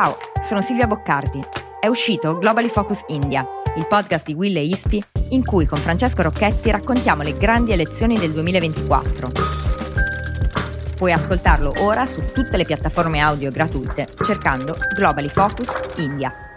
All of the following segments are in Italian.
Ciao, sono Silvia Boccardi. È uscito Globally Focus India, il podcast di Will e Ispi, in cui con Francesco Rocchetti raccontiamo le grandi elezioni del 2024. Puoi ascoltarlo ora su tutte le piattaforme audio gratuite cercando Globally Focus India.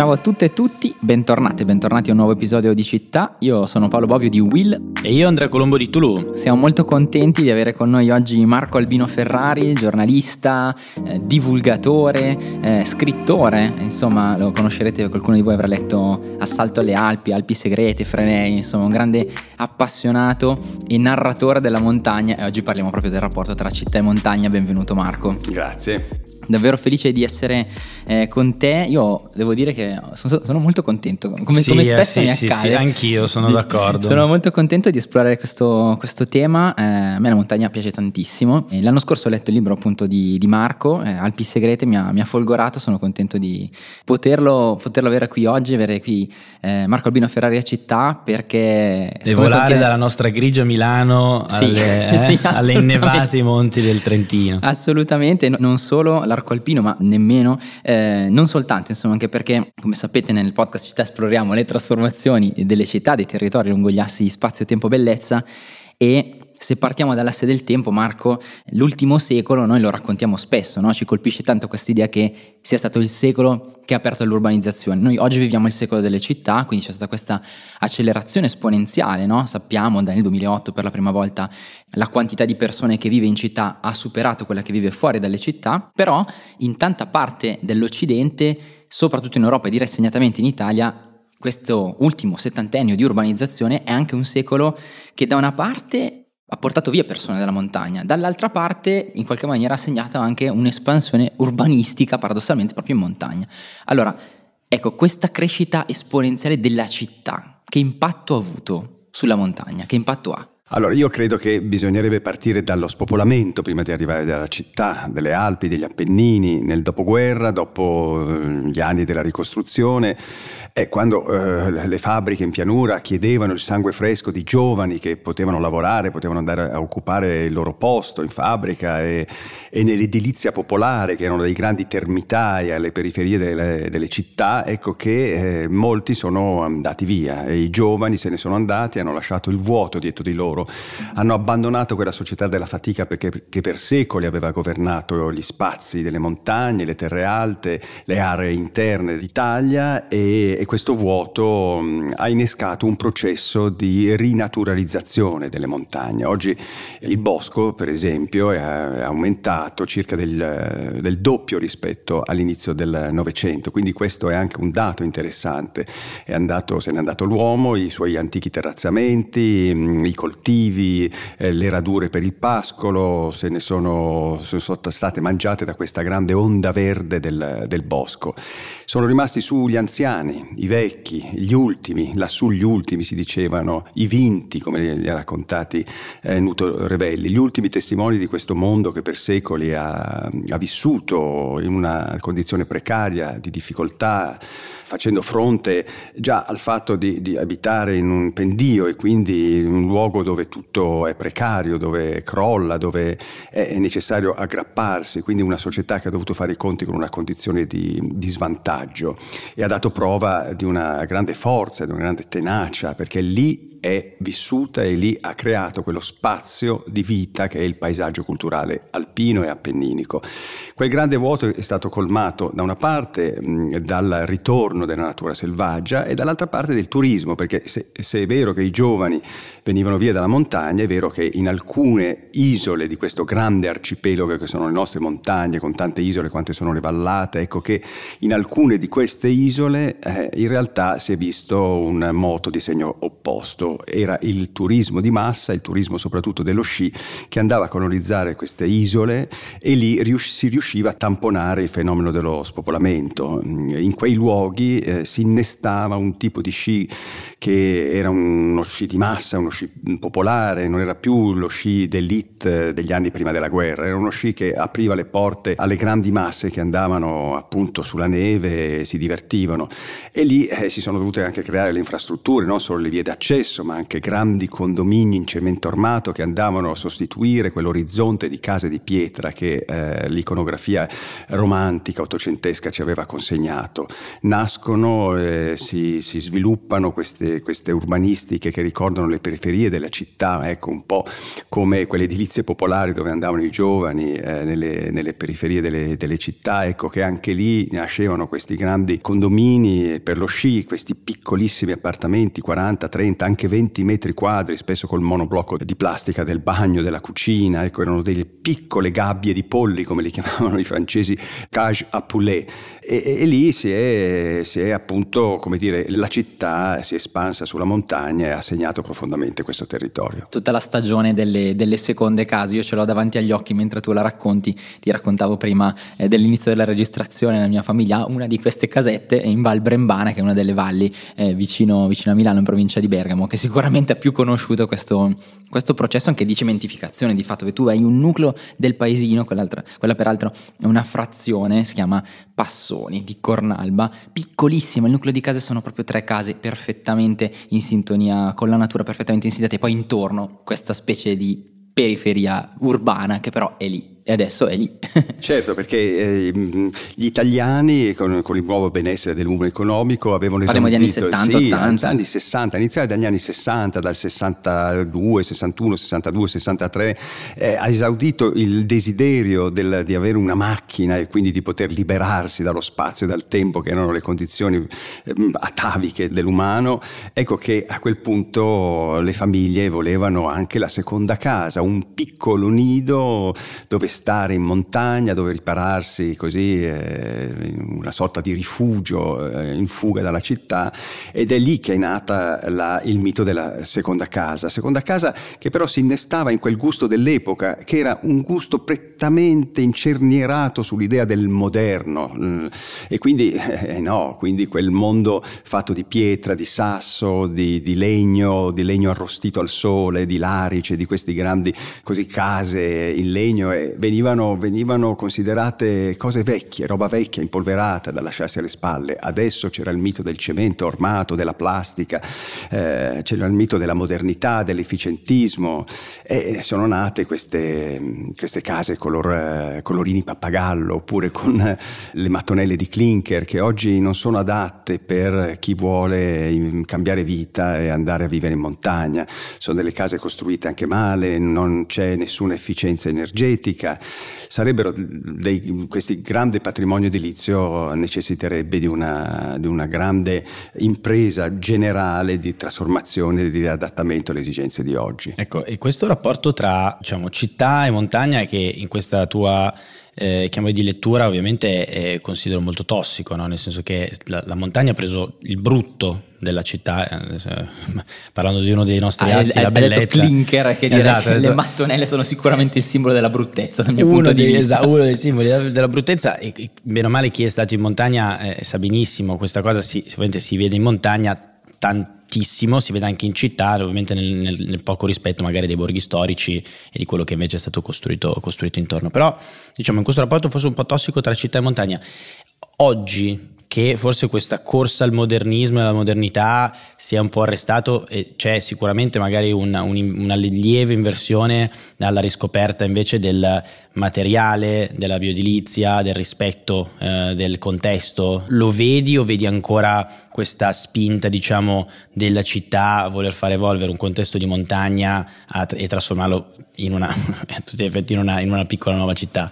Ciao a tutte e tutti, bentornati, bentornati a un nuovo episodio di Città. Io sono Paolo Bovio di Will. E io Andrea Colombo di Toulouse. Siamo molto contenti di avere con noi oggi Marco Albino Ferrari, giornalista, eh, divulgatore, eh, scrittore. Insomma, lo conoscerete, qualcuno di voi avrà letto Assalto alle Alpi, Alpi Segrete, Frenei, insomma, un grande appassionato e narratore della montagna. E oggi parliamo proprio del rapporto tra città e montagna. Benvenuto Marco. Grazie davvero felice di essere eh, con te. Io devo dire che sono, sono molto contento, come, sì, come spesso eh, mi sì, accade. Sì, anch'io sono d'accordo. sono molto contento di esplorare questo, questo tema. Eh, a me la montagna piace tantissimo. L'anno scorso ho letto il libro appunto di, di Marco, eh, Alpi Segrete, mi ha, mi ha, folgorato. Sono contento di poterlo, poterlo avere qui oggi, avere qui eh, Marco Albino Ferrari a città perché... E volare contiene... dalla nostra grigia Milano alle, sì, eh, alle innevati monti del Trentino. Assolutamente, non solo l'arco alpino, ma nemmeno, eh, non soltanto, insomma, anche perché, come sapete, nel podcast Città esploriamo le trasformazioni delle città, dei territori lungo gli assi di spazio, tempo, bellezza e se partiamo dall'asse del tempo, Marco, l'ultimo secolo noi lo raccontiamo spesso, no? ci colpisce tanto questa idea che sia stato il secolo che ha aperto l'urbanizzazione. Noi oggi viviamo il secolo delle città, quindi c'è stata questa accelerazione esponenziale, no? sappiamo dal 2008 per la prima volta la quantità di persone che vive in città ha superato quella che vive fuori dalle città, però in tanta parte dell'Occidente, soprattutto in Europa e direi segnatamente in Italia, questo ultimo settantennio di urbanizzazione è anche un secolo che da una parte ha portato via persone dalla montagna, dall'altra parte in qualche maniera ha segnato anche un'espansione urbanistica paradossalmente proprio in montagna. Allora, ecco, questa crescita esponenziale della città, che impatto ha avuto sulla montagna? Che impatto ha? Allora, io credo che bisognerebbe partire dallo spopolamento prima di arrivare alla città, delle Alpi, degli Appennini, nel dopoguerra, dopo eh, gli anni della ricostruzione. E quando eh, le fabbriche in pianura chiedevano il sangue fresco di giovani che potevano lavorare, potevano andare a occupare il loro posto in fabbrica e, e nell'edilizia popolare, che erano dei grandi termitai alle periferie delle, delle città, ecco che eh, molti sono andati via e i giovani se ne sono andati, hanno lasciato il vuoto dietro di loro, hanno abbandonato quella società della fatica perché, che per secoli aveva governato gli spazi delle montagne, le terre alte, le aree interne d'Italia e e questo vuoto mh, ha innescato un processo di rinaturalizzazione delle montagne. Oggi il bosco, per esempio, è, aumentato circa del, del, doppio rispetto all'inizio del Novecento, quindi questo è anche un dato interessante. Andato, se n'è andato l'uomo, i suoi antichi terrazzamenti, i coltivi, eh, le radure per il pascolo, se ne sono, sono state mangiate da questa grande onda verde del, del bosco. Sono rimasti su gli anziani, i vecchi, gli ultimi, lassù gli ultimi si dicevano, i vinti, come li ha raccontati eh, Nuto Rebelli, gli ultimi testimoni di questo mondo che per secoli ha, ha vissuto in una condizione precaria, di difficoltà, facendo fronte già al fatto di, di, abitare in un pendio e quindi in un luogo dove tutto è precario, dove crolla, dove è necessario aggrapparsi, quindi una società che ha dovuto fare i conti con una condizione di, di svantaggio e ha dato prova di una grande forza, di una grande tenacia, perché lì è vissuta e lì ha creato quello spazio di vita che è il paesaggio culturale alpino e appenninico. Quel grande vuoto è stato colmato da una parte mh, dal ritorno della natura selvaggia e dall'altra parte del turismo, perché se, se, è vero che i giovani venivano via dalla montagna, è vero che in alcune isole di questo grande arcipelago che sono le nostre montagne, con tante isole quante sono le vallate, ecco che in alcune di queste isole eh, in realtà si è visto un moto di segno opposto era il turismo di massa, il turismo soprattutto dello sci, che andava a colonizzare queste isole e lì rius- si riusciva a tamponare il fenomeno dello spopolamento. In quei luoghi eh, si innestava un tipo di sci che era uno sci di massa, uno sci popolare, non era più lo sci d'elite degli anni prima della guerra, era uno sci che apriva le porte alle grandi masse che andavano appunto sulla neve e si divertivano. E lì eh, si sono dovute anche creare le infrastrutture, non solo le vie d'accesso, ma anche grandi condomini in cemento armato che andavano a sostituire quell'orizzonte di case di pietra che eh, l'iconografia romantica, ottocentesca ci aveva consegnato. Nascono, eh, si, si, sviluppano queste, queste, urbanistiche che ricordano le periferie della città, ecco un po' come quelle edilizie popolari dove andavano i giovani eh, nelle, nelle, periferie delle, delle città, ecco che anche lì nascevano questi grandi condomini per lo sci, questi piccolissimi appartamenti, 40, 30, anche 20 metri quadri, spesso col monoblocco di plastica del bagno, della cucina, ecco erano delle piccole gabbie di polli come li chiamavano i francesi, cage à poulet. E, e lì si è, si è, appunto, come dire, la città si è espansa sulla montagna e ha segnato profondamente questo territorio. Tutta la stagione delle, delle seconde case, io ce l'ho davanti agli occhi mentre tu la racconti, ti raccontavo prima eh, dell'inizio della registrazione, la mia famiglia una di queste casette in Val Brembana, che è una delle valli eh, vicino, vicino, a Milano, in provincia di Bergamo, che sicuramente ha più conosciuto questo, questo processo anche di cementificazione, di fatto che tu hai un nucleo del paesino, quella peraltro è una frazione, si chiama Passoni di Cornalba, piccolissima, il nucleo di case sono proprio tre case perfettamente in sintonia con la natura, perfettamente insidiate, e poi intorno questa specie di periferia urbana che però è lì e adesso è lì. certo, perché eh, gli italiani con, con, il nuovo benessere dell'uomo economico avevano Parliamo esaudito... Parliamo di anni 70, sì, 80? anni 60, iniziali dagli anni 60, dal 62, 61, 62, 63, eh, ha esaudito il desiderio del, di avere una macchina e quindi di poter liberarsi dallo spazio e dal tempo che erano le condizioni eh, ataviche dell'umano. Ecco che a quel punto le famiglie volevano anche la seconda casa, un piccolo nido dove stare in montagna, dove ripararsi così, eh, una sorta di rifugio eh, in fuga dalla città ed è lì che è nata la, il mito della seconda casa. Seconda casa che però si innestava in quel gusto dell'epoca, che era un gusto prettamente incernierato sull'idea del moderno mm, e quindi eh, no, quindi quel mondo fatto di pietra, di sasso, di, di legno, di legno arrostito al sole, di larice, di questi grandi così case in legno e venivano, venivano, considerate cose vecchie, roba vecchia, impolverata da lasciarsi alle spalle. Adesso c'era il mito del cemento ormato, della plastica, eh, c'era il mito della modernità, dell'efficientismo e sono nate queste, queste case color, colorini pappagallo oppure con le mattonelle di clinker che oggi non sono adatte per chi vuole cambiare vita e andare a vivere in montagna. Sono delle case costruite anche male, non c'è nessuna efficienza energetica America, sarebbero dei, questi grande patrimonio edilizio necessiterebbe di una, di una grande impresa generale di trasformazione e di adattamento alle esigenze di oggi. Ecco, e questo rapporto tra diciamo, città e montagna che in questa tua eh, chiamo di lettura ovviamente è, considero molto tossico, no? nel senso che la, la, montagna ha preso il brutto della città, eh, parlando di uno dei nostri ah, assi, hai, la bellezza. detto clinker, che esatto, detto, le mattonelle sono sicuramente il simbolo della bruttezza dal mio uno punto dei, di vista. Esatto, uno dei simboli della bruttezza e, e meno male chi è stato in montagna eh, sa benissimo, questa cosa si, sicuramente si vede in montagna tantissimo, si vede anche in città, ovviamente nel, nel, nel, poco rispetto magari dei borghi storici e di quello che invece è stato costruito, costruito intorno. Però diciamo in questo rapporto forse un po' tossico tra città e montagna. Oggi che forse questa corsa al modernismo e alla modernità sia un po' arrestato e c'è sicuramente magari una, una lieve inversione dalla riscoperta invece del materiale, della bioedilizia, del rispetto eh, del contesto. Lo vedi o vedi ancora questa spinta, diciamo, della città a voler far evolvere un contesto di montagna a, e trasformarlo in una, a tutti gli effetti in una, in una piccola nuova città?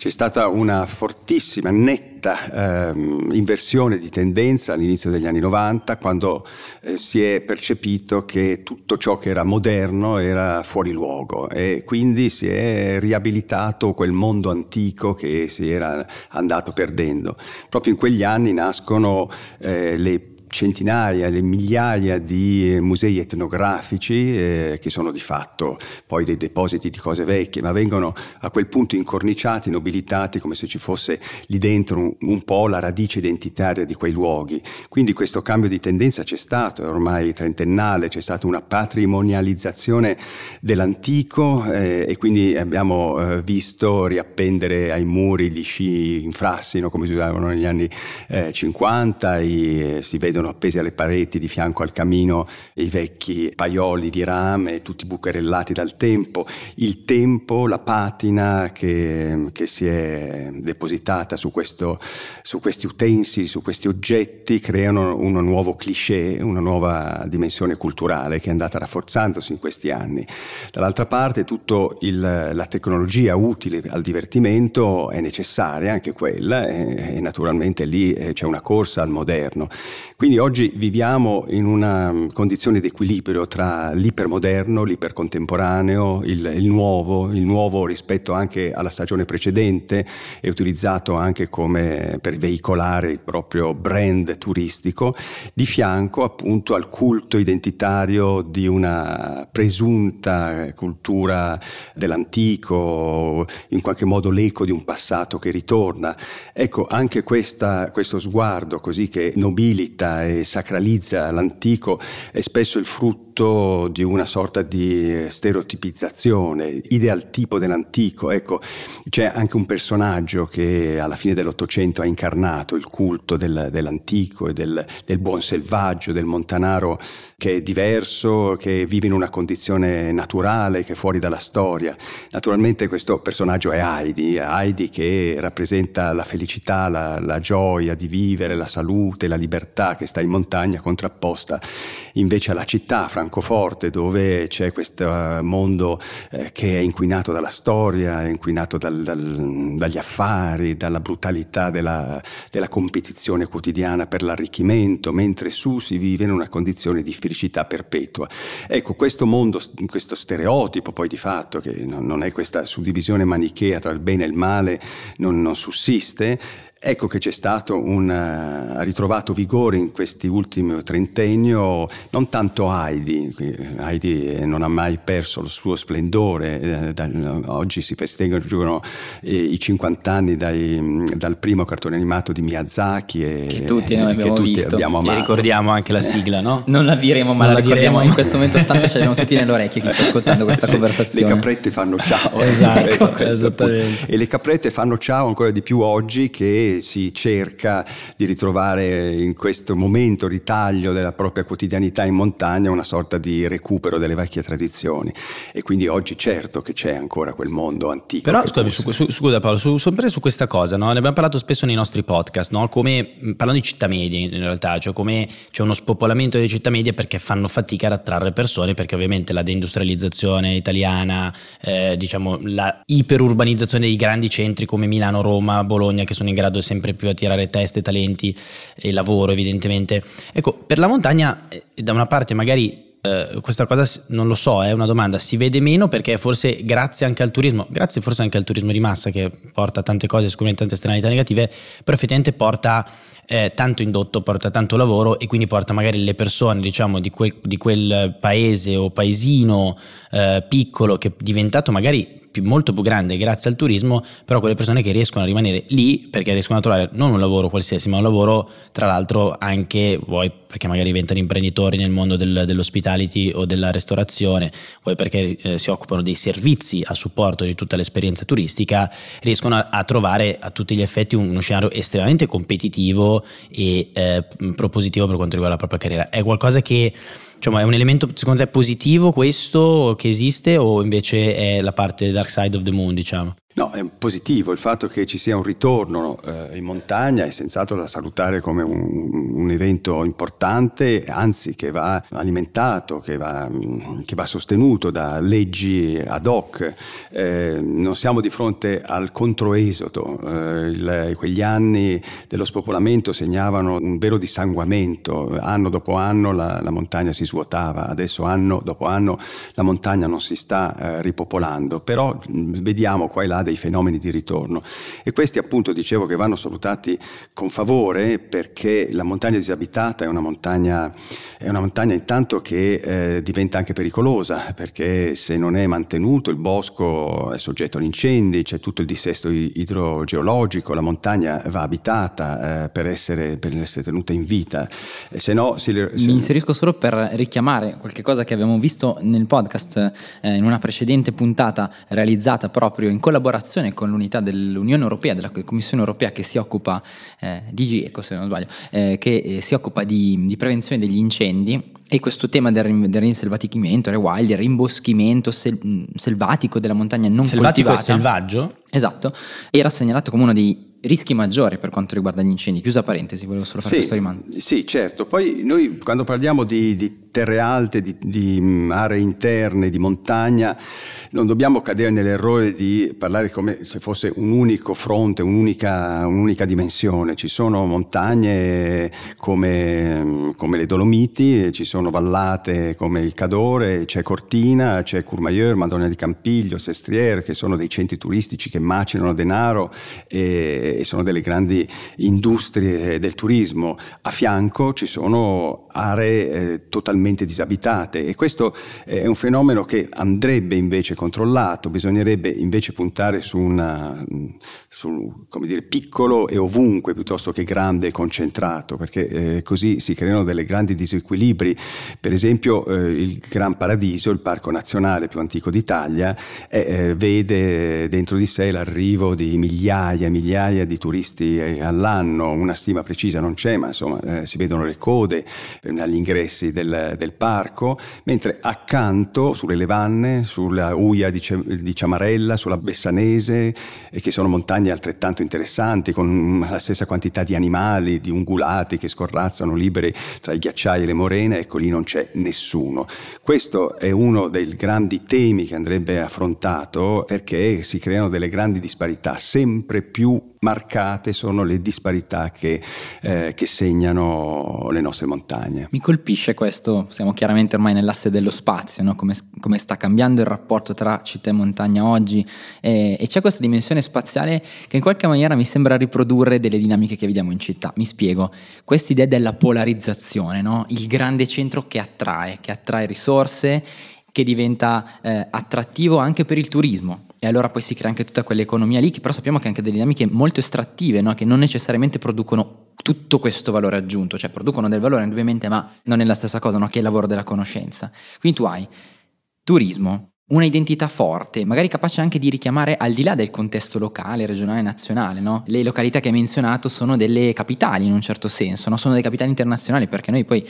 C'è stata una fortissima, netta ehm, inversione di tendenza all'inizio degli anni 90, quando eh, si è percepito che tutto ciò che era moderno era fuori luogo e quindi si è riabilitato quel mondo antico che si era andato perdendo. Proprio in quegli anni nascono eh, le centinaia, le migliaia di musei etnografici eh, che sono di fatto poi dei depositi di cose vecchie, ma vengono a quel punto incorniciati, nobilitati come se ci fosse lì dentro un, un po' la radice identitaria di quei luoghi. Quindi questo cambio di tendenza c'è stato, è ormai trentennale, c'è stata una patrimonializzazione dell'antico eh, e quindi abbiamo eh, visto riappendere ai muri gli sci infrassino come si usavano negli anni 50, eh, i, si vedono appesi alle pareti di fianco al camino i vecchi paioli di rame, tutti bucherellati dal tempo, il tempo, la patina che, che si è depositata su, questo, su questi utensi, su questi oggetti, creano un nuovo cliché, una nuova dimensione culturale che è andata rafforzandosi in questi anni. Dall'altra parte tutta la tecnologia utile al divertimento è necessaria, anche quella, e, e naturalmente lì eh, c'è una corsa al moderno. Quindi oggi viviamo in una mm, condizione di equilibrio tra l'ipermoderno, l'ipercontemporaneo, il, il nuovo, il nuovo rispetto anche alla stagione precedente, è utilizzato anche come per veicolare il proprio brand turistico, di fianco appunto al culto identitario di una presunta cultura dell'antico, in qualche modo l'eco di un passato che ritorna. Ecco, anche questa, questo sguardo così che nobilita e sacralizza l'antico è spesso il frutto di una sorta di stereotipizzazione, ideal tipo dell'antico. Ecco, c'è anche un personaggio che alla fine dell'Ottocento ha incarnato il culto del, dell'antico e del, del, buon selvaggio, del montanaro che è diverso, che vive in una condizione naturale, che è fuori dalla storia. Naturalmente questo personaggio è Heidi, Heidi che rappresenta la felicità, la, la gioia di vivere, la salute, la libertà che sta in montagna contrapposta invece alla città, Francoforte, dove c'è questo eh, mondo eh, che è inquinato dalla storia, è inquinato dal, dal, dagli affari, dalla brutalità della, della, competizione quotidiana per l'arricchimento, mentre su si vive in una condizione di felicità perpetua. Ecco, questo mondo, questo stereotipo poi di fatto, che non è questa suddivisione manichea tra il bene e il male, non, non sussiste, Ecco che c'è stato un uh, ritrovato vigore in questi ultimi trentennio, non tanto Heidi, Heidi non ha mai perso il suo splendore, eh, oggi si festeggiano eh, i 50 anni dai, dal primo cartone animato di Miyazaki e, che tutti noi abbiamo, tutti visto. abbiamo amato. E ricordiamo anche la sigla, no? Non la diremo, ma non la, la diremo in questo momento, tanto ce l'abbiamo tutti nelle orecchie chi sta ascoltando questa sì, conversazione. Le caprette fanno ciao. esatto, ecco, esattamente. E le caprette fanno ciao ancora di più oggi che si cerca di ritrovare in questo momento ritaglio della propria quotidianità in montagna una sorta di recupero delle vecchie tradizioni. E quindi oggi certo che c'è ancora quel mondo antico. Però scusami, su, su, scusa Paolo, su, sempre su questa cosa, no? ne abbiamo parlato spesso nei nostri podcast, no? come parlando di città medie in realtà, cioè come c'è uno spopolamento delle città medie perché fanno fatica ad attrarre persone, perché ovviamente la deindustrializzazione italiana, eh, diciamo la iperurbanizzazione dei grandi centri come Milano, Roma, Bologna, che sono in grado sempre più attirare teste, talenti e lavoro evidentemente. Ecco, per la montagna eh, da una parte magari Uh, questa cosa non lo so, è una domanda, si vede meno perché forse grazie anche al turismo, grazie forse anche al turismo di massa che porta tante cose, sicuramente tante esternalità negative, però effettivamente porta eh, tanto indotto, porta tanto lavoro e quindi porta magari le persone diciamo di quel, di quel paese o paesino eh, piccolo che è diventato magari più, molto più grande grazie al turismo, però quelle persone che riescono a rimanere lì perché riescono a trovare non un lavoro qualsiasi, ma un lavoro tra l'altro anche, vuoi perché magari diventano imprenditori nel mondo del, dell'hospitality o della ristorazione, vuoi perché eh, si occupano dei servizi a supporto di tutta l'esperienza turistica, riescono a, a trovare a tutti gli effetti un, uno scenario estremamente competitivo e eh, propositivo per quanto riguarda la propria carriera. È qualcosa che Diciamo, è un elemento secondo te positivo questo che esiste o invece è la parte dark side of the moon, diciamo? No, è positivo il fatto che ci sia un ritorno eh, in montagna, è senz'altro da salutare come un, un, evento importante, anzi che va alimentato, che va, che va sostenuto da leggi ad hoc. Eh, non siamo di fronte al controesodo, eh, il, quegli anni dello spopolamento segnavano un vero dissanguamento, anno dopo anno la, la montagna si svuotava, adesso anno dopo anno la montagna non si sta eh, ripopolando, però vediamo qua e là dei fenomeni di ritorno. E questi appunto dicevo che vanno salutati con favore perché la montagna disabitata è una montagna, è una montagna intanto che eh, diventa anche pericolosa perché se non è mantenuto il bosco è soggetto agli incendi, c'è tutto il dissesto idrogeologico, la montagna va abitata eh, per, essere, per, essere, tenuta in vita. Se no, si, si... Mi inserisco solo per richiamare qualche cosa che abbiamo visto nel podcast eh, in una precedente puntata realizzata proprio in collaborazione con l'unità dell'Unione Europea, della Commissione Europea che si occupa, eh, DG Eco se non sbaglio, eh, che eh, si occupa di, di, prevenzione degli incendi e questo tema del, del rinselvatichimento, rewild, il rimboschimento sel, selvatico della montagna non selvatico coltivata. Selvatico e selvaggio? Esatto, era segnalato come uno dei rischi maggiori per quanto riguarda gli incendi. Chiusa parentesi, volevo solo fare sì, questo rimando. Sì, certo. Poi noi quando parliamo di, di terre alte, di, di, aree interne, di montagna, non dobbiamo cadere nell'errore di parlare come se fosse un unico fronte, un'unica, un'unica dimensione. Ci sono montagne come, come, le Dolomiti, ci sono vallate come il Cadore, c'è Cortina, c'è Courmayeur, Madonna di Campiglio, Sestriere, che sono dei centri turistici che macinano denaro e, e sono delle grandi industrie del turismo. A fianco ci sono aree eh, totalmente disabitate e questo è un fenomeno che andrebbe invece controllato, bisognerebbe invece puntare su un piccolo e ovunque piuttosto che grande e concentrato, perché eh, così si creano delle grandi disequilibri. Per esempio eh, il Gran Paradiso, il parco nazionale più antico d'Italia, eh, vede dentro di sé l'arrivo di migliaia e migliaia di turisti eh, all'anno, una stima precisa non c'è, ma insomma eh, si vedono le code agli ingressi del, del, parco, mentre accanto sulle Levanne, sulla Uia di, di Ciamarella, sulla Bessanese, eh, che sono montagne altrettanto interessanti, con la stessa quantità di animali, di ungulati che scorrazzano liberi tra i ghiacciai e le morene, ecco lì non c'è nessuno. Questo è uno dei grandi temi che andrebbe affrontato perché si creano delle grandi disparità sempre più marcate sono le disparità che, eh, che, segnano le nostre montagne. Mi colpisce questo, siamo chiaramente ormai nell'asse dello spazio, no? come, come, sta cambiando il rapporto tra città e montagna oggi e, e c'è questa dimensione spaziale che in qualche maniera mi sembra riprodurre delle dinamiche che vediamo in città. Mi spiego, questa idea della polarizzazione, no? il grande centro che attrae, che attrae risorse che diventa eh, attrattivo anche per il turismo e allora poi si crea anche tutta quell'economia lì, che però sappiamo che anche delle dinamiche molto estrattive, no? che non necessariamente producono tutto questo valore aggiunto, cioè producono del valore ovviamente, ma non è la stessa cosa no? che il lavoro della conoscenza. Quindi tu hai turismo, una identità forte, magari capace anche di richiamare al di là del contesto locale, regionale, nazionale. No? Le località che hai menzionato sono delle capitali in un certo senso, no? sono delle capitali internazionali perché noi poi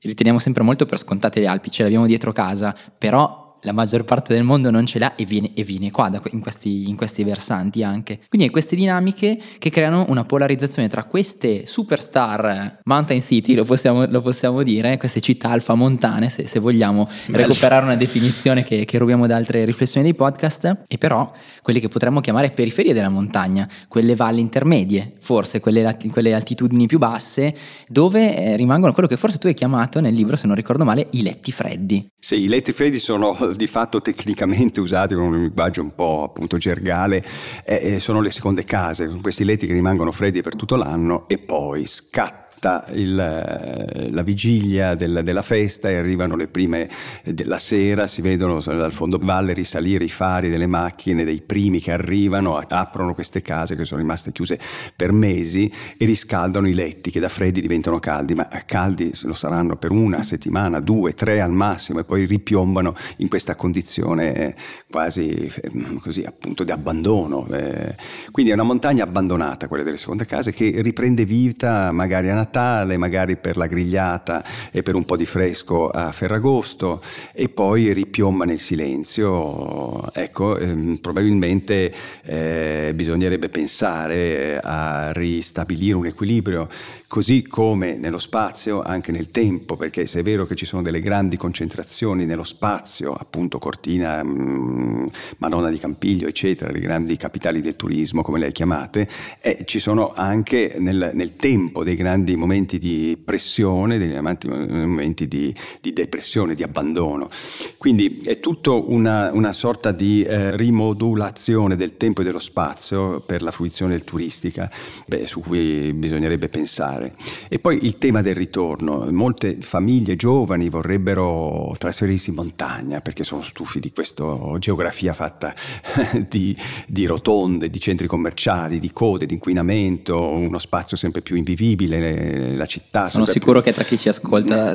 riteniamo sempre molto per scontate le Alpi, ce le abbiamo dietro casa, però la maggior parte del mondo non ce l'ha e viene, e viene qua in questi, in questi, versanti anche. Quindi hai queste dinamiche che creano una polarizzazione tra queste superstar mountain city, lo possiamo, lo possiamo dire, queste città alfamontane, se, se vogliamo Bello. recuperare una definizione che, che rubiamo da altre riflessioni dei podcast, e però quelle che potremmo chiamare periferie della montagna, quelle valli intermedie, forse quelle, quelle altitudini più basse, dove eh, rimangono quello che forse tu hai chiamato nel libro, se non ricordo male, i letti freddi. Sì, i letti freddi sono di fatto tecnicamente usati con un linguaggio un po' appunto gergale, eh, sono le seconde case, questi letti che rimangono freddi per tutto l'anno e poi scattano scatta il, eh, la vigilia del, della festa e arrivano le prime della sera, si vedono dal fondo valle risalire i fari delle macchine, dei primi che arrivano, aprono queste case che sono rimaste chiuse per mesi e riscaldano i letti che da freddi diventano caldi, ma caldi lo saranno per una settimana, due, tre al massimo e poi ripiombano in questa condizione quasi ehm, così appunto di abbandono. Eh, quindi è una montagna abbandonata quella delle seconde case che riprende vita magari a Natale Natale, magari per la grigliata e per un po' di fresco a Ferragosto e poi ripiomba nel silenzio. Ecco, ehm, probabilmente eh, bisognerebbe pensare a ristabilire un equilibrio così come nello spazio, anche nel tempo, perché se è vero che ci sono delle grandi concentrazioni nello spazio, appunto Cortina, mm, Madonna di Campiglio, eccetera, le grandi capitali del turismo, come le hai chiamate, eh, ci sono anche nel, nel tempo dei grandi di momenti di pressione, dei momenti di, di depressione, di abbandono. Quindi è tutto una, una sorta di eh, rimodulazione del tempo e dello spazio per la fruizione turistica beh, su cui bisognerebbe pensare. E poi il tema del ritorno. Molte famiglie giovani vorrebbero trasferirsi in montagna perché sono stufi di questa geografia fatta di, di rotonde, di centri commerciali, di code, di inquinamento, uno spazio sempre più invivibile, la città. Sono sicuro più... che tra chi ci ascolta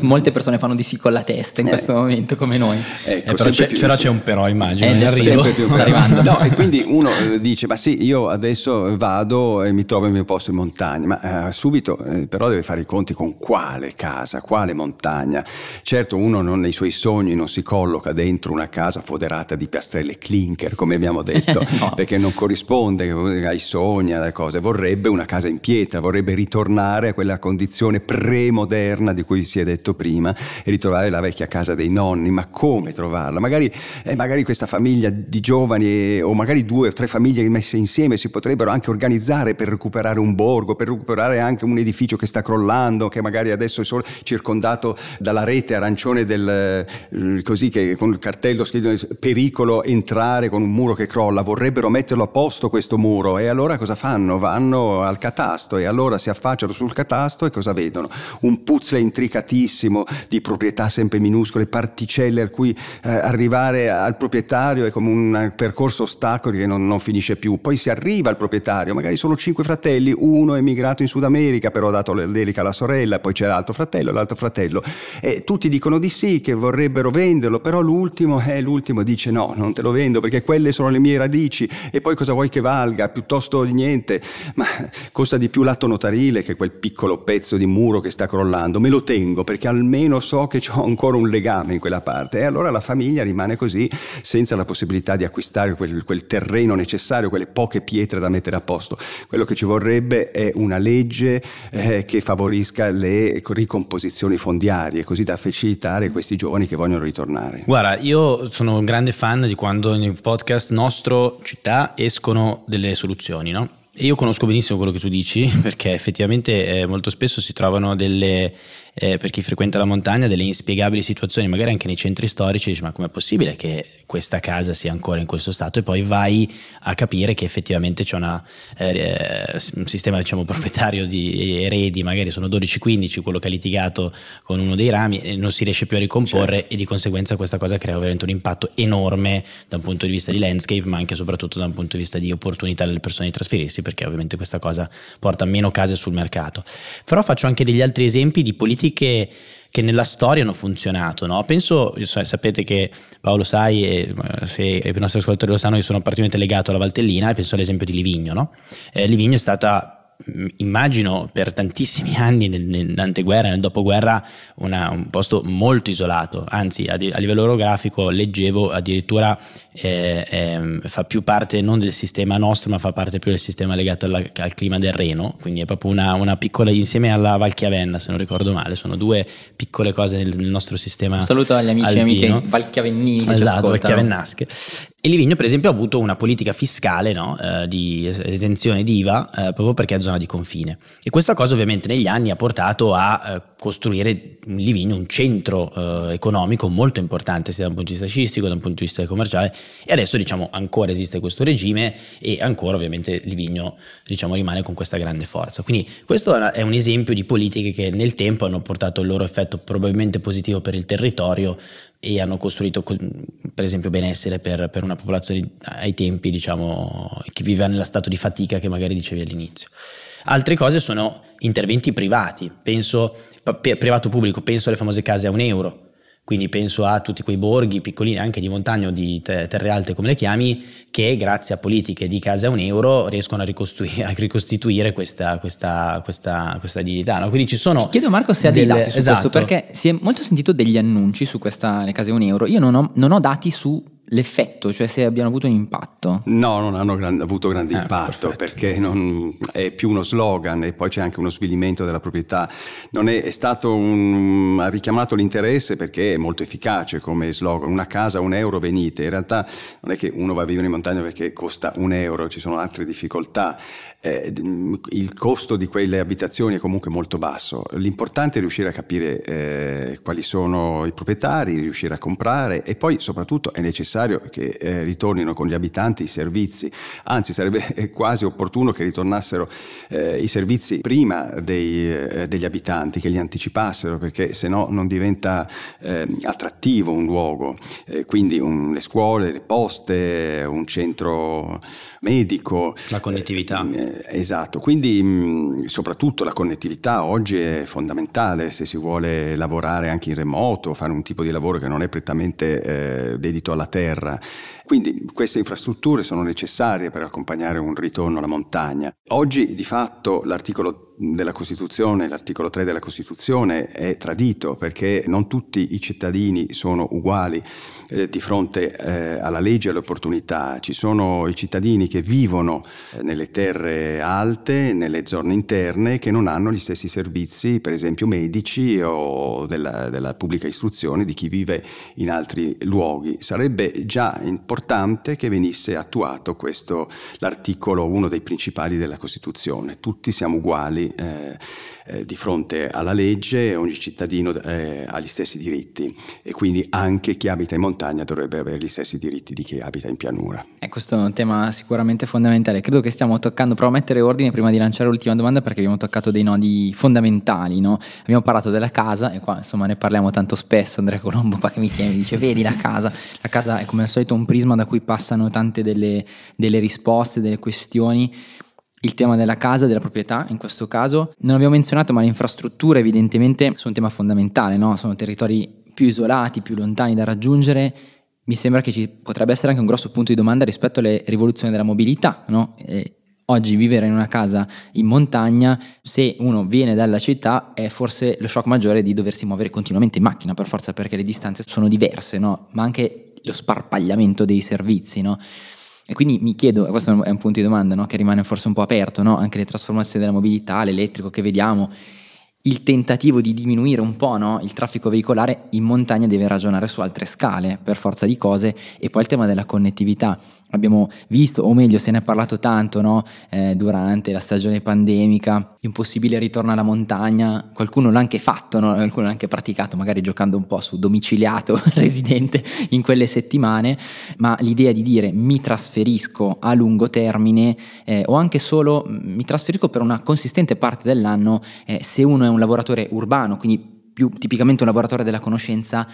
molte persone fanno di sì con la testa in eh. questo momento come noi. Ecco, eh, però, c'è, però, c'è, un però immagino. Eh, sempre più sta arrivando. No, e quindi uno eh, dice ma sì io adesso vado e mi trovo il mio posto in montagna, ma eh, subito eh, però deve fare i conti con quale casa, quale montagna. Certo uno non, nei suoi sogni non si colloca dentro una casa foderata di piastrelle clinker come abbiamo detto no. perché non corrisponde ai sogni, alle cose, vorrebbe una casa in pietra, vorrebbe ritornare a quella condizione premoderna di cui si è detto prima e ritrovare la vecchia casa dei nonni, ma come trovarla? Magari, eh, magari questa famiglia di giovani o magari due o tre famiglie messe insieme si potrebbero anche organizzare per recuperare un borgo, per recuperare anche un edificio che sta crollando, che magari adesso è solo circondato dalla rete arancione del eh, così che con il cartello scritto pericolo entrare con un muro che crolla, vorrebbero metterlo a posto questo muro e allora cosa fanno? Vanno al catasto e allora si affacciano sul catasto e cosa vedono? Un puzzle intricatissimo di proprietà sempre minuscole, particelle a cui eh, arrivare al proprietario è come un percorso ostacoli che non, non, finisce più. Poi si arriva al proprietario, magari sono cinque fratelli, uno è emigrato in Sud America, però ha dato l'elica alla sorella, poi c'è l'altro fratello, l'altro fratello. E tutti dicono di sì, che vorrebbero venderlo, però l'ultimo, eh, l'ultimo dice no, non te lo vendo perché quelle sono le mie radici e poi cosa vuoi che valga? Piuttosto di niente, ma costa di più l'atto notarile che quel piccolo pezzo di muro che sta crollando. Me lo tengo perché almeno so che ho ancora un legame in quella parte e allora la famiglia rimane così senza la possibilità di acquistare quel, quel terreno necessario, quelle poche pietre da mettere a posto. Quello che ci vorrebbe è una legge eh, che favorisca le ricomposizioni fondiarie, così da facilitare questi giovani che vogliono ritornare. Guarda, io sono un grande fan di quando nel podcast nostro città escono delle soluzioni, no? Io conosco benissimo quello che tu dici perché effettivamente eh, molto spesso si trovano delle eh, per chi frequenta la montagna delle inspiegabili situazioni, magari anche nei centri storici, dici ma com'è possibile che questa casa sia ancora in questo stato e poi vai a capire che effettivamente c'è una, eh, un sistema diciamo, proprietario di eredi, magari sono 12-15 quello che ha litigato con uno dei rami e non si riesce più a ricomporre certo. e di conseguenza questa cosa crea veramente un impatto enorme da un punto di vista di landscape ma anche e soprattutto da un punto di vista di opportunità delle persone di trasferirsi perché ovviamente questa cosa porta meno case sul mercato. Però faccio anche degli altri esempi di politiche politiche che nella storia hanno funzionato. No? Penso, sapete che Paolo sai, e se i nostri ascoltatori lo sanno, io sono particolarmente legato alla Valtellina e penso all'esempio di Livigno. No? Eh, Livigno è stata immagino per tantissimi anni nell'anteguerra, nel dopoguerra, una, un posto molto isolato, anzi a, di, a livello orografico leggevo addirittura eh, eh, fa più parte non del sistema nostro ma fa parte più del sistema legato alla, al clima del Reno, quindi è proprio una, una, piccola insieme alla Valchiavenna se non ricordo male, sono due piccole cose nel, nel nostro sistema. Un saluto agli amici e amiche valchiavennini. Esatto, valchiavennasche. E Livigno, per esempio, ha avuto una politica fiscale no? eh, di esenzione di IVA eh, proprio perché è zona di confine. E questa cosa, ovviamente, negli anni ha portato a eh, costruire in Livigno un centro eh, economico molto importante, sia da un punto di vista sciistico, da un punto di vista commerciale. E adesso, diciamo, ancora esiste questo regime e ancora, ovviamente, Livigno diciamo, rimane con questa grande forza. Quindi, questo è un esempio di politiche che nel tempo hanno portato il loro effetto probabilmente positivo per il territorio, e hanno costruito per esempio benessere per, per, una popolazione ai tempi diciamo che viveva nello stato di fatica che magari dicevi all'inizio. Altre cose sono interventi privati, penso privato pubblico, penso alle famose case a un euro, quindi penso a tutti quei borghi piccolini, anche di montagna o di terre alte come le chiami, che grazie a politiche di casa a un euro riescono a, a ricostituire questa, questa, questa, questa dignità. No? Quindi ci sono. Ti chiedo Marco se ha dei dati su esatto. questo, perché si è molto sentito degli annunci su questa le case a un euro. Io non ho, non ho dati su l'effetto, cioè se abbiano avuto un impatto. No, non hanno gran, avuto grande ah, impatto perfetto. perché non, è più uno slogan e poi c'è anche uno svilimento della proprietà. Non è, è stato un, ha richiamato l'interesse perché è molto efficace come slogan. Una casa, un euro, venite. In realtà non è che uno va a vivere in montagna perché costa un euro, ci sono altre difficoltà. Eh, il costo di quelle abitazioni è comunque molto basso. L'importante è riuscire a capire eh, quali sono i proprietari, riuscire a comprare e poi soprattutto è necessario che eh, ritornino con gli abitanti i servizi. Anzi, sarebbe quasi opportuno che ritornassero eh, i servizi prima dei, eh, degli abitanti, che li anticipassero, perché se no non diventa eh, attrattivo un luogo. quindi un, le scuole, le poste, un centro medico. La connettività. Eh, esatto, quindi soprattutto la connettività oggi è fondamentale se si vuole lavorare anche in remoto, fare un tipo di lavoro che non è prettamente eh, dedito alla terra. Quindi queste infrastrutture sono necessarie per accompagnare un ritorno alla montagna. Oggi di fatto l'articolo della Costituzione, l'articolo 3 della Costituzione è tradito perché non tutti i cittadini sono uguali eh, di fronte eh, alla legge e alle opportunità. Ci sono i cittadini che vivono eh, nelle terre alte, nelle zone interne, che non hanno gli stessi servizi, per esempio medici o della, della pubblica istruzione di chi vive in altri luoghi. Sarebbe già importante che venisse attuato questo, l'articolo, uno dei principali della Costituzione. Tutti siamo uguali eh, eh, di fronte alla legge, ogni cittadino eh, ha gli stessi diritti e quindi anche chi abita in montagna dovrebbe avere gli stessi diritti di chi abita in pianura. E questo è un tema sicuramente fondamentale. Credo che stiamo toccando, provo a mettere ordine prima di lanciare l'ultima domanda perché abbiamo toccato dei nodi fondamentali. No? Abbiamo parlato della casa e qua insomma ne parliamo tanto spesso. Andrea Colombo qua che mi tiene mi dice vedi la casa, la casa è come al solito un prisma da cui passano tante delle, delle risposte, delle questioni il tema della casa, della proprietà in questo caso. Non abbiamo menzionato, ma le infrastrutture evidentemente sono un tema fondamentale, no? sono territori più isolati, più lontani da raggiungere. Mi sembra che ci potrebbe essere anche un grosso punto di domanda rispetto alle rivoluzioni della mobilità. No? oggi vivere in una casa in montagna, se uno viene dalla città, è forse lo shock maggiore di doversi muovere continuamente in macchina per forza, perché le distanze sono diverse, no? ma anche lo sparpagliamento dei servizi, no? E quindi mi chiedo, questo è un punto di domanda no? che rimane forse un po' aperto, no? anche le trasformazioni della mobilità, l'elettrico che vediamo, il tentativo di diminuire un po' no? il traffico veicolare in montagna deve ragionare su altre scale per forza di cose e poi il tema della connettività abbiamo visto, o meglio se ne è parlato tanto no? eh, durante la stagione pandemica, di ritorno alla montagna, qualcuno l'ha anche fatto, no? qualcuno l'ha anche praticato, magari giocando un po' su domiciliato residente in quelle settimane, ma l'idea di dire mi trasferisco a lungo termine eh, o anche solo mi trasferisco per una consistente parte dell'anno eh, se uno è un lavoratore urbano, quindi più tipicamente un lavoratore della conoscenza,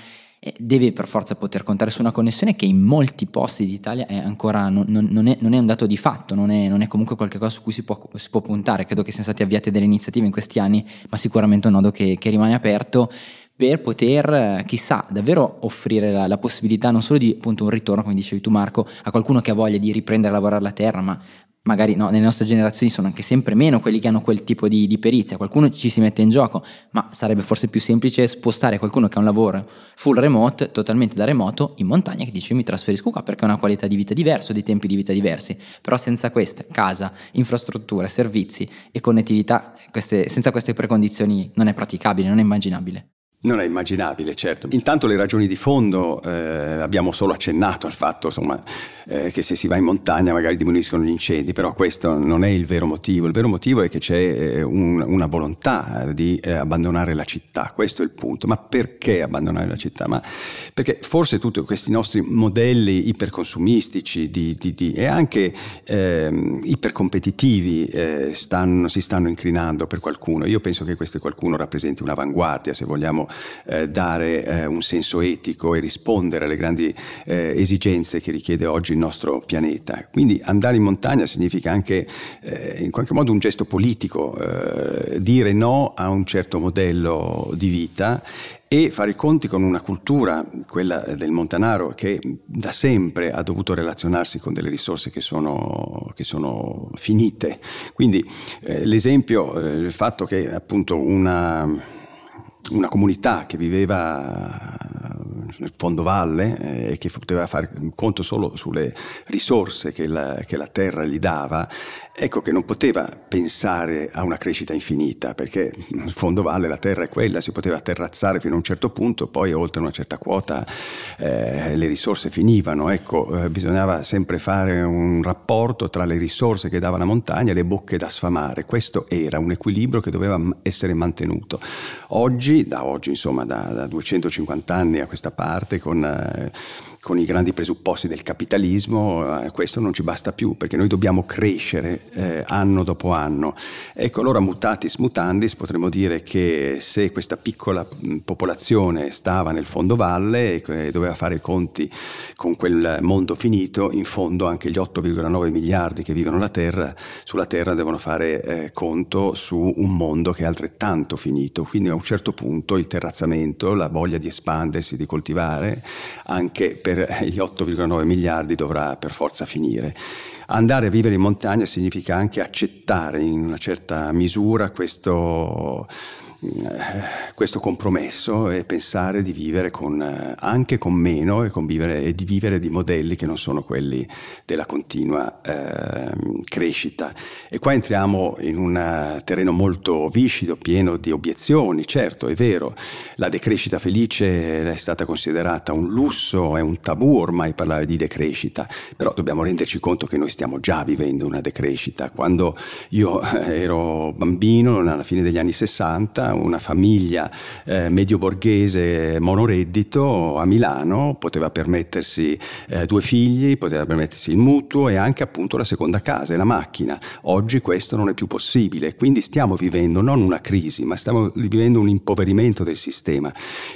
deve per forza poter contare su una connessione che in molti posti d'Italia è ancora non, non, è, non è, un dato di fatto, non è, non è, comunque qualcosa su cui si può, si può, puntare. Credo che siano state avviate delle iniziative in questi anni, ma sicuramente un nodo che, che rimane aperto per poter, chissà, davvero offrire la, la, possibilità non solo di appunto un ritorno, come dicevi tu Marco, a qualcuno che ha voglia di riprendere a lavorare la terra, ma magari no, nelle nostre generazioni sono anche sempre meno quelli che hanno quel tipo di, di, perizia, qualcuno ci si mette in gioco, ma sarebbe forse più semplice spostare qualcuno che ha un lavoro full remote, totalmente da remoto, in montagna che dice mi trasferisco qua perché ho una qualità di vita diversa, dei tempi di vita diversi, però senza queste, casa, infrastrutture, servizi e connettività, queste, senza queste precondizioni non è praticabile, non è immaginabile. Non è immaginabile, certo. Intanto le ragioni di fondo eh, abbiamo solo accennato al fatto insomma, eh, che se si va in montagna magari diminuiscono gli incendi, però questo non è il vero motivo. Il vero motivo è che c'è eh, un, una volontà di eh, abbandonare la città, questo è il punto. Ma perché abbandonare la città? Ma perché forse tutti questi nostri modelli iperconsumistici di, di, di, e anche ehm, ipercompetitivi eh, stanno, si stanno incrinando per qualcuno. Io penso che questo qualcuno rappresenti un'avanguardia, se vogliamo eh, dare eh, un senso etico e rispondere alle grandi eh, esigenze che richiede oggi il nostro pianeta. Quindi andare in montagna significa anche eh, in qualche modo un gesto politico, eh, dire no a un certo modello di vita e fare i conti con una cultura, quella del montanaro, che da sempre ha dovuto relazionarsi con delle risorse che sono, che sono finite. Quindi eh, l'esempio, eh, il fatto che appunto una una comunità che viveva nel fondovalle e eh, che poteva fare conto solo sulle risorse che la, che la terra gli dava, ecco che non poteva pensare a una crescita infinita, perché in fondo valle la terra è quella, si poteva terrazzare fino a un certo punto, poi oltre una certa quota eh, le risorse finivano, ecco, eh, bisognava sempre fare un rapporto tra le risorse che dava la montagna e le bocche da sfamare, questo era un equilibrio che doveva essere mantenuto. Oggi, da oggi insomma da, da 250 anni a questa parte, con... Eh, con i grandi presupposti del capitalismo, eh, questo non ci basta più perché noi dobbiamo crescere eh, anno dopo anno. Ecco, allora mutatis mutandis potremmo dire che se questa piccola popolazione stava nel fondo valle e doveva fare i conti con quel mondo finito, in fondo anche gli 8,9 miliardi che vivono la terra, sulla terra devono fare eh, conto su un mondo che è altrettanto finito. Quindi a un certo punto il terrazzamento, la voglia di espandersi, di coltivare, anche per per gli 8,9 miliardi dovrà per forza finire. Andare a vivere in montagna significa anche accettare in una certa misura questo questo compromesso e pensare di vivere con, eh, anche con meno e, con vivere, e, di vivere di modelli che non sono quelli della continua eh, crescita. E qua entriamo in un eh, terreno molto viscido, pieno di obiezioni. Certo, è vero, la decrescita felice è stata considerata un lusso, è un tabù ormai parlare di decrescita, però dobbiamo renderci conto che noi stiamo già vivendo una decrescita. Quando io ero bambino, alla fine degli anni 60, una famiglia eh, medio borghese monoreddito a Milano poteva permettersi eh, due figli, poteva permettersi il mutuo e anche appunto la seconda casa e la macchina. Oggi questo non è più possibile, quindi stiamo vivendo non una crisi, ma stiamo vivendo un impoverimento del sistema.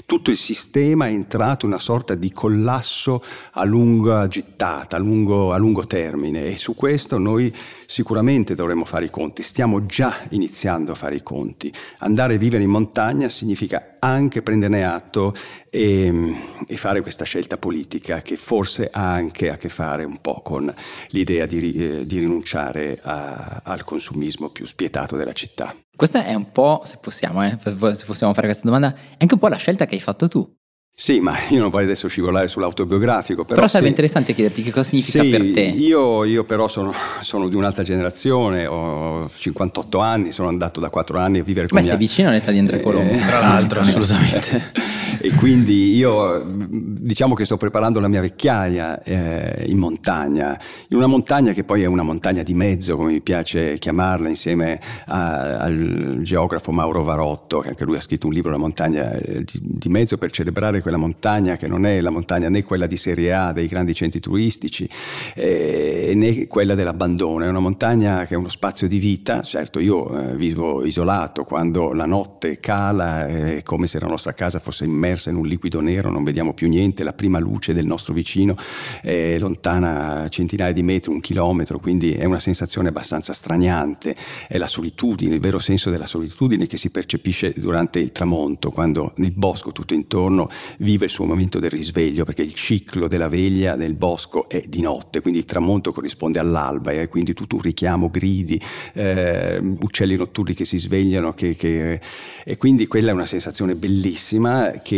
Tutto il sistema è entrato in una sorta di collasso a lunga gittata, a lungo, a lungo termine e su questo noi sicuramente dovremmo fare i conti, stiamo già iniziando a fare i conti. Andare a vivere in montagna significa anche prenderne atto e, e fare questa scelta politica che forse ha anche a che fare un po' con l'idea di, eh, di rinunciare a, al consumismo più spietato della città. Questa è un po', se possiamo, eh, se possiamo fare questa domanda, è anche un po' la scelta che hai fatto tu. Sì, ma io non voglio adesso scivolare sull'autobiografico. Però, però sarebbe sì, interessante chiederti che cosa significa sì, per te. Io, io però sono, sono, di un'altra generazione, ho 58 anni, sono andato da 4 anni a vivere con Beh, sei vicino all'età di Andrea Colombo. Eh, tra l'altro, assolutamente. e quindi io diciamo che sto preparando la mia vecchiaia eh, in montagna, in una montagna che poi è una montagna di mezzo, come mi piace chiamarla, insieme a, al geografo Mauro Varotto, che anche lui ha scritto un libro, La montagna eh, di, di mezzo, per celebrare quella montagna che non è la montagna né quella di serie A dei grandi centri turistici eh, né quella dell'abbandono, è una montagna che è uno spazio di vita, certo io eh, vivo isolato, quando la notte cala è come se la nostra casa fosse immersa in un liquido nero, non vediamo più niente, la prima luce del nostro vicino è lontana centinaia di metri, un chilometro, quindi è una sensazione abbastanza straniante, è la solitudine, il vero senso della solitudine che si percepisce durante il tramonto, quando il bosco tutto intorno vive il suo momento del risveglio perché il ciclo della veglia nel bosco è di notte, quindi il tramonto corrisponde all'alba e quindi tutto un richiamo, gridi, eh, uccelli notturni che si svegliano che, che, e quindi quella è una sensazione bellissima che,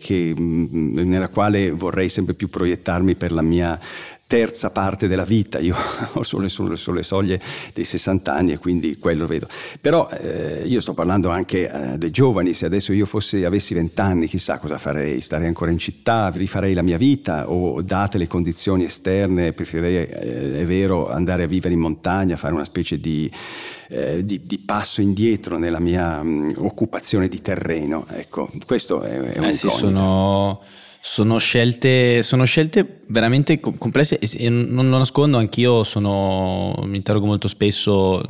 che, nella quale vorrei sempre più proiettarmi per la mia terza parte della vita, io sono sulle, sulle soglie dei 60 anni e quindi quello vedo. Però eh, io sto parlando anche eh, dei giovani, se adesso io fossi, avessi 20 anni chissà cosa farei, starei ancora in città, rifarei la mia vita o date le condizioni esterne preferirei, eh, è vero, andare a vivere in montagna, fare una specie di... Eh, di, di, passo indietro nella mia mh, occupazione di terreno. Ecco, questo è, è un eh sì, sono sono scelte, sono scelte veramente complesse e non lo nascondo, anch'io sono, mi interrogo molto spesso.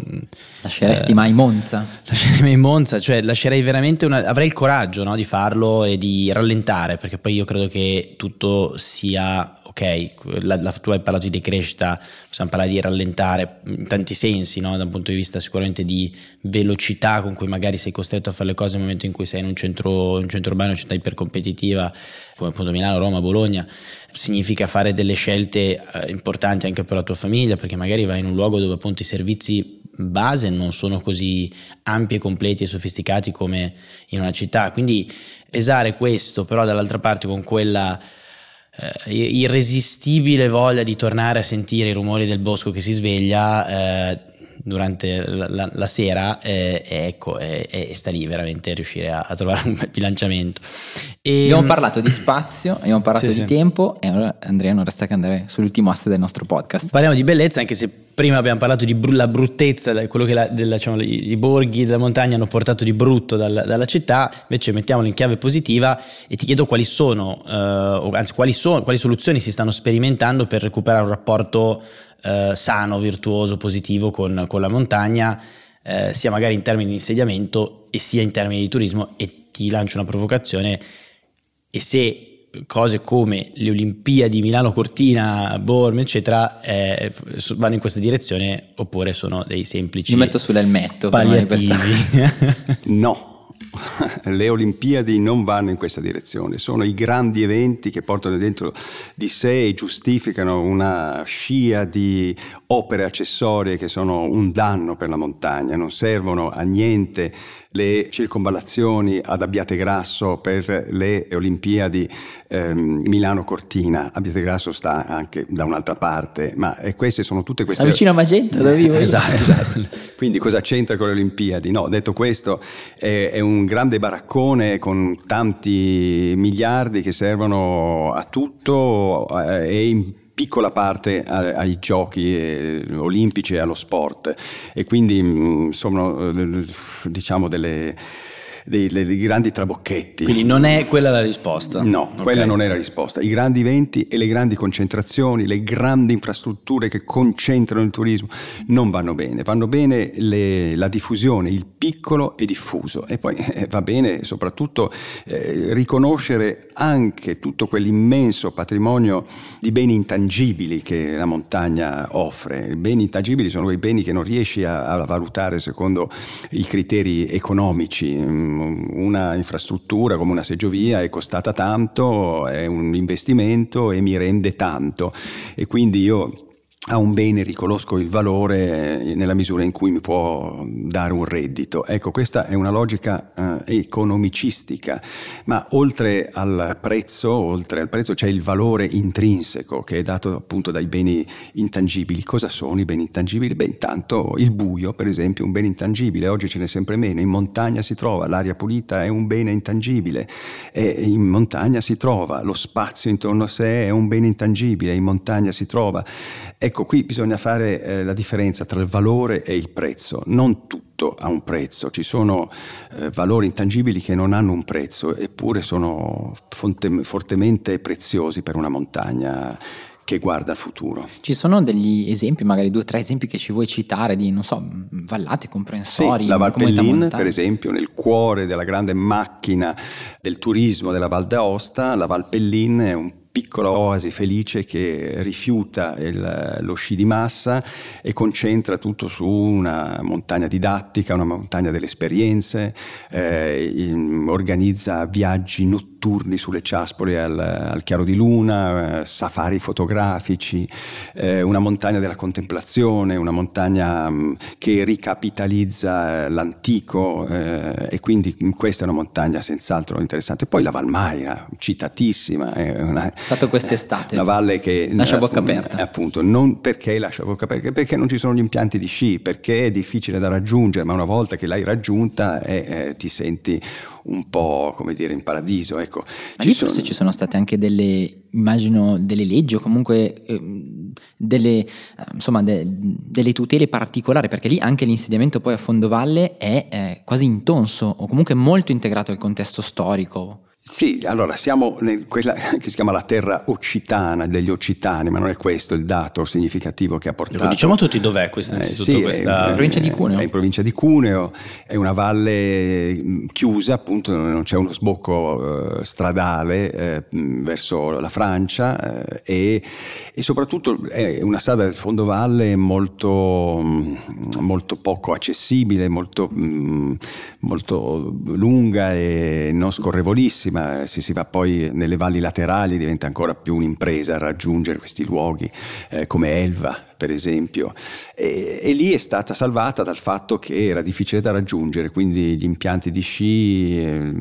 Lasceresti eh, mai Monza? Lascerei mai Monza, cioè lascerei veramente una, avrei il coraggio no, di farlo e di rallentare, perché poi io credo che tutto sia ok, la, la, tu hai parlato di decrescita, possiamo parlare di rallentare in tanti sensi, no? da un punto di vista sicuramente di velocità con cui magari sei costretto a fare le cose nel momento in cui sei in un centro, un centro urbano, una città ipercompetitiva come appunto Milano, Roma, Bologna, significa fare delle scelte eh, importanti anche per la tua famiglia, perché magari vai in un luogo dove appunto i servizi base non sono così ampi e completi e sofisticati come in una città. Quindi pesare questo però dall'altra parte con quella eh, irresistibile voglia di tornare a sentire i rumori del bosco che si sveglia eh, durante la, la, la sera eh, ecco, e, sta lì veramente riuscire a, a trovare un bilanciamento. E, abbiamo parlato di spazio, abbiamo parlato sì, di sì. tempo e allora Andrea non resta che andare sull'ultimo asse del nostro podcast. Parliamo di bellezza anche se prima abbiamo parlato di la bruttezza, quello che la, della, diciamo, i borghi della montagna hanno portato di brutto dal, dalla città, invece mettiamolo in chiave positiva e ti chiedo quali sono, eh, anzi quali, sono, quali soluzioni si stanno sperimentando per recuperare un rapporto eh, sano, virtuoso, positivo con, con la montagna, eh, sia magari in termini di insediamento e sia in termini di turismo e ti lancio una provocazione e se cose come le Olimpiadi Milano Cortina, Borm, eccetera, eh, vanno in questa direzione oppure sono dei semplici. Mi metto sull'elmetto. Palliativi. no le Olimpiadi non vanno in questa direzione, sono i grandi eventi che portano dentro di sé e giustificano una scia di opere accessorie che sono un danno per la montagna, non servono a niente le circonvallazioni ad Abbiategrasso per le Olimpiadi ehm, Milano-Cortina. Abbiategrasso sta anche da un'altra parte, ma eh, queste sono tutte queste... Sta vicino a Magenta, dove vivo esatto, esatto. Quindi cosa c'entra con le Olimpiadi? No, detto questo, è, è un grande baraccone con tanti miliardi che servono a tutto eh, e in piccola parte ai giochi eh, olimpici e allo sport. E quindi mm, sono eh, diciamo delle dei, dei, grandi trabocchetti. Quindi non è quella la risposta? No, okay. quella non è la risposta. I grandi eventi e le grandi concentrazioni, le grandi infrastrutture che concentrano il turismo non vanno bene. Vanno bene le, la diffusione, il piccolo e diffuso. E poi eh, va bene soprattutto eh, riconoscere anche tutto quell'immenso patrimonio di beni intangibili che la montagna offre. I beni intangibili sono quei beni che non riesci a, a valutare secondo i criteri economici mm, una infrastruttura come una seggiovia è costata tanto, è un investimento e mi rende tanto. E quindi io a un bene riconosco il valore eh, nella misura in cui mi può dare un reddito. Ecco, questa è una logica eh, economicistica, ma oltre al prezzo, oltre al prezzo c'è il valore intrinseco che è dato appunto dai beni intangibili. Cosa sono i beni intangibili? Beh, intanto il buio, per esempio, è un bene intangibile, oggi ce n'è sempre meno, in montagna si trova, l'aria pulita è un bene intangibile, e in montagna si trova, lo spazio intorno a sé è un bene intangibile, in montagna si trova. Ecco, Ecco, qui bisogna fare eh, la differenza tra il valore e il prezzo. Non tutto ha un prezzo, ci sono eh, valori intangibili che non hanno un prezzo, eppure sono fonte, fortemente preziosi per una montagna che guarda al futuro. Ci sono degli esempi, magari due o tre esempi che ci vuoi citare di, non so, vallate, comprensori? Sì, la Val Pellin, per esempio, nel cuore della grande macchina del turismo della Val d'Aosta, la Val Pellin è un piccola oasi felice che rifiuta il, lo sci di massa e concentra tutto su una montagna didattica, una montagna delle esperienze, eh, organizza viaggi notturni notturni sulle ciaspole al, al chiaro di luna, eh, safari fotografici, eh, una montagna della contemplazione, una montagna mh, mm, che ricapitalizza eh, l'antico eh, e quindi questa è una montagna senz'altro interessante. Poi la Valmaira, citatissima, è una, stato quest'estate. Una valle che lascia bocca aperta. Appunto, non perché lascia bocca aperta, perché non ci sono gli impianti di sci, perché è difficile da raggiungere, ma una volta che l'hai raggiunta eh, ti senti un po' come dire in paradiso. Ecco. Ma ci sono... forse ci sono state anche delle, immagino, delle leggi o comunque eh, delle, eh, insomma, de, delle, tutele particolari, perché lì anche l'insediamento poi a fondovalle è eh, quasi intonso o comunque molto integrato al contesto storico. Sì, allora siamo in quella che si chiama la terra occitana degli occitani, ma non è questo il dato significativo che ha portato. Diciamo a tutti dov'è questa, eh, sì, questa... È, provincia di Cuneo. È in provincia di Cuneo, è una valle chiusa, appunto non c'è uno sbocco eh, stradale eh, verso la Francia eh, e, e, soprattutto è una strada del fondovalle molto, molto poco accessibile, molto, molto lunga e non scorrevolissima ma se si va poi nelle valli laterali diventa ancora più un'impresa raggiungere questi luoghi eh, come Elva, per esempio, e, e, lì è stata salvata dal fatto che era difficile da raggiungere, quindi gli impianti di sci eh,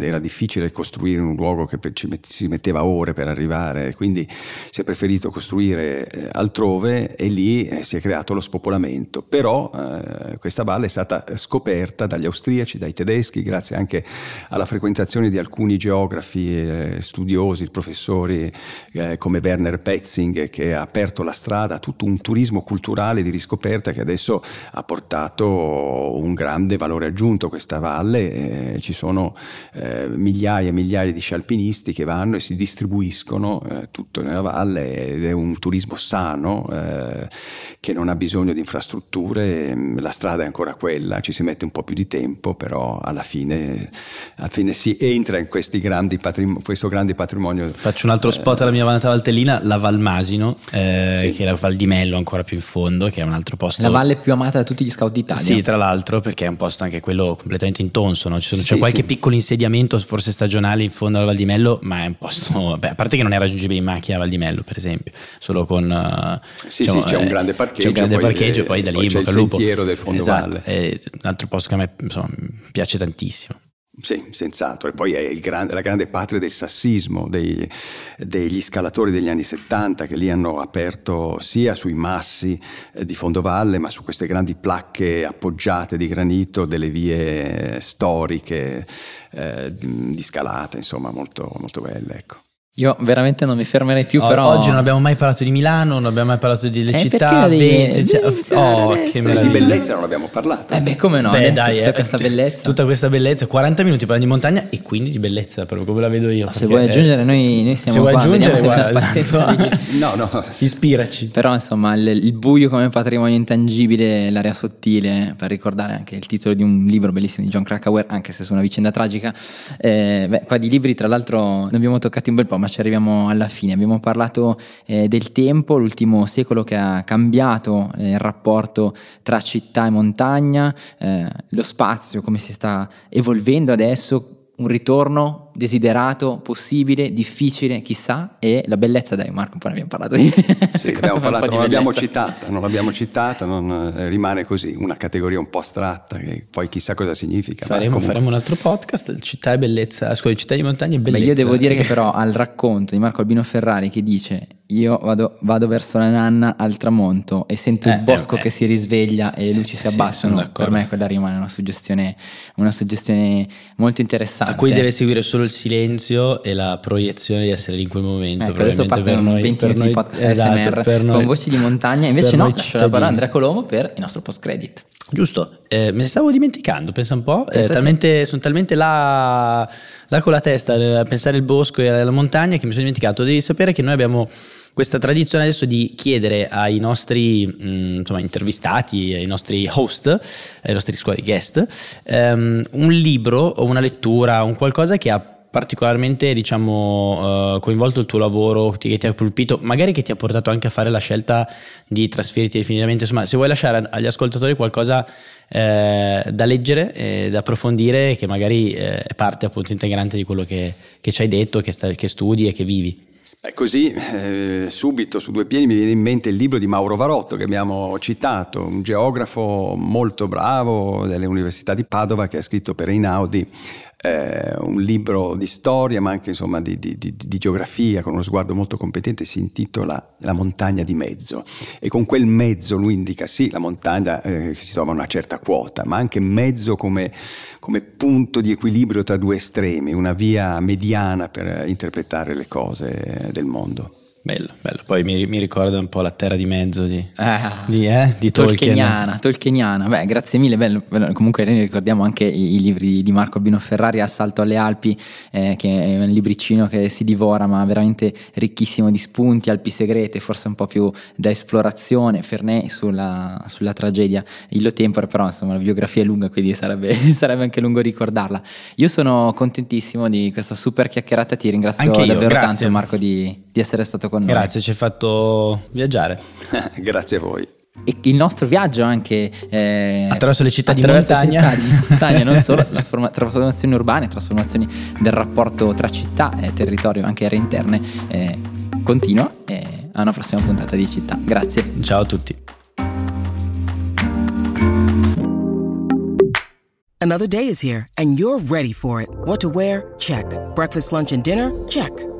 era difficile costruire un luogo che ci met- si metteva ore per arrivare, quindi si è preferito costruire eh, altrove e lì eh, si è creato lo spopolamento. Però eh, questa valle è stata scoperta dagli austriaci, dai tedeschi, grazie anche alla frequentazione di alcuni geografi, eh, studiosi, professori eh, come Werner Petzing che ha aperto la strada a tutto un turismo culturale di riscoperta che adesso ha portato un grande valore aggiunto a questa valle. Eh, ci sono eh, migliaia e migliaia di scialpinisti che vanno e si distribuiscono eh, tutto nella valle ed è un turismo sano eh, che non ha bisogno di infrastrutture. La strada è ancora quella, ci si mette un po' più di tempo, però alla fine, alla fine si entra in patrim- questo grande patrimonio. Faccio un altro spot alla mia vanata valtellina, la Valmasino, eh, sì. che è la Val di Mello ancora più in fondo, che è un altro posto. La valle più amata da tutti gli scout d'Italia. Sì, tra l'altro, perché è un posto anche quello completamente intonso, no? Sono, c'è sì, qualche sì. piccolo insediamento, forse stagionale, in fondo alla Val di Mello, ma è un posto, beh, a parte che non è raggiungibile in macchina la Val di Mello, per esempio, solo con... Uh, sì, diciamo, sì, c'è un grande parcheggio. C'è un grande parcheggio, poi, poi da lì poi c'è il sentiero del fondo esatto, valle. È un altro posto che a me insomma, piace tantissimo. Sì, senz'altro. E poi è grande, la grande patria del sassismo, dei, degli scalatori degli anni 70 che lì hanno aperto sia sui massi eh, di fondovalle, ma su queste grandi placche appoggiate di granito delle vie storiche eh, di scalata, insomma, molto, molto belle. Ecco. Io veramente non mi fermerei più, oh, però... Oggi non abbiamo mai parlato di Milano, non abbiamo mai parlato delle eh, città, devi, cioè, oh, che di bellezza non abbiamo parlato. Eh beh, come no? Beh, dai, tutta eh, questa bellezza. Tutta questa bellezza, 40 minuti parliamo di montagna e quindi di bellezza, proprio come la vedo io. No, se vuoi aggiungere, noi, noi siamo se vuoi qua, aggiungere, guarda, pazienza di... No, no. Ispiraci. Però insomma, il, il, buio come patrimonio intangibile, l'area sottile, per ricordare anche il titolo di un libro bellissimo di John Krakauer, anche se su una vicenda tragica. Eh, beh, qua di libri, tra l'altro, ne abbiamo toccati un bel po', ma ci arriviamo alla fine. Abbiamo parlato eh, del tempo, l'ultimo secolo che ha cambiato eh, il rapporto tra città e montagna, eh, lo spazio, come si sta evolvendo adesso, un ritorno desiderato, possibile, difficile, chissà, e la bellezza, dai Marco, poi ne abbiamo parlato di... Sì, abbiamo parlato, non l'abbiamo citata, non l'abbiamo citata, non, eh, rimane così, una categoria un po' astratta, che poi chissà cosa significa. Faremo, faremo un altro podcast, città e bellezza, scusa, città di montagna e bellezza. Ma io devo dire che però al racconto di Marco Albino Ferrari che dice io vado, vado, verso la nanna al tramonto e sento eh, il bosco eh, che si risveglia e le luci si abbassano, per me quella rimane una suggestione, una suggestione molto interessante. A cui deve seguire solo il silenzio e la proiezione di essere lì in quel momento. Ecco, adesso partono 20 minuti di podcast esatto, SMR noi, con voci di montagna, invece no, lascio la parola a Andrea Colombo per il nostro post credit. Giusto, eh, me ne stavo dimenticando, pensa un po', eh, talmente, sono talmente là, là, con la testa a pensare al bosco e alla montagna che mi sono dimenticato. Devi sapere che noi abbiamo questa tradizione adesso di chiedere ai nostri mh, mm, insomma, intervistati, ai nostri host, ai nostri guest, um, un libro o una lettura, un qualcosa che ha particolarmente diciamo uh, coinvolto il tuo lavoro che ti ha colpito magari che ti ha portato anche a fare la scelta di trasferirti definitivamente. Insomma se vuoi lasciare agli ascoltatori qualcosa eh, da leggere e da approfondire che magari eh, è parte appunto integrante di quello che, che ci hai detto che, sta, che studi e che vivi Beh, così eh, subito su due piedi mi viene in mente il libro di Mauro Varotto che abbiamo citato, un geografo molto bravo delle università di Padova che ha scritto per Einaudi eh, un libro di storia ma anche insomma, di, di, di, di, geografia con uno sguardo molto competente, si intitola La montagna di mezzo e con quel mezzo lui indica sì la montagna eh, si trova a una certa quota ma anche mezzo come, come punto di equilibrio tra due estremi, una via mediana per interpretare le cose del mondo. Bello, bello. Poi mi, mi, ricorda un po' la terra di mezzo di, ah, di, eh, di Tolkien. Tolkieniana, Tolkieniana. Beh, grazie mille. Bello, bello. Comunque noi ricordiamo anche i, i, libri di Marco Bino Ferrari, Assalto alle Alpi, eh, che è un libricino che si divora, ma veramente ricchissimo di spunti, Alpi segrete, forse un po' più da esplorazione, Ferney sulla, sulla tragedia. Illo Tempore, però insomma la biografia è lunga, quindi sarebbe, sarebbe, anche lungo ricordarla. Io sono contentissimo di questa super chiacchierata, ti ringrazio davvero tanto Marco di, di essere stato con noi. Grazie, ci hai fatto viaggiare. Grazie a voi. E il nostro viaggio anche eh, attraverso le città attraverso di montagna, città di montagna non solo trasformazioni urbane, trasformazioni del rapporto tra città e territorio, anche aree interne, eh, continua. Eh, a una prossima puntata di città. Grazie. Ciao a tutti. Another day is here and you're ready for it. What to wear? Check. Breakfast, lunch, and dinner? Check.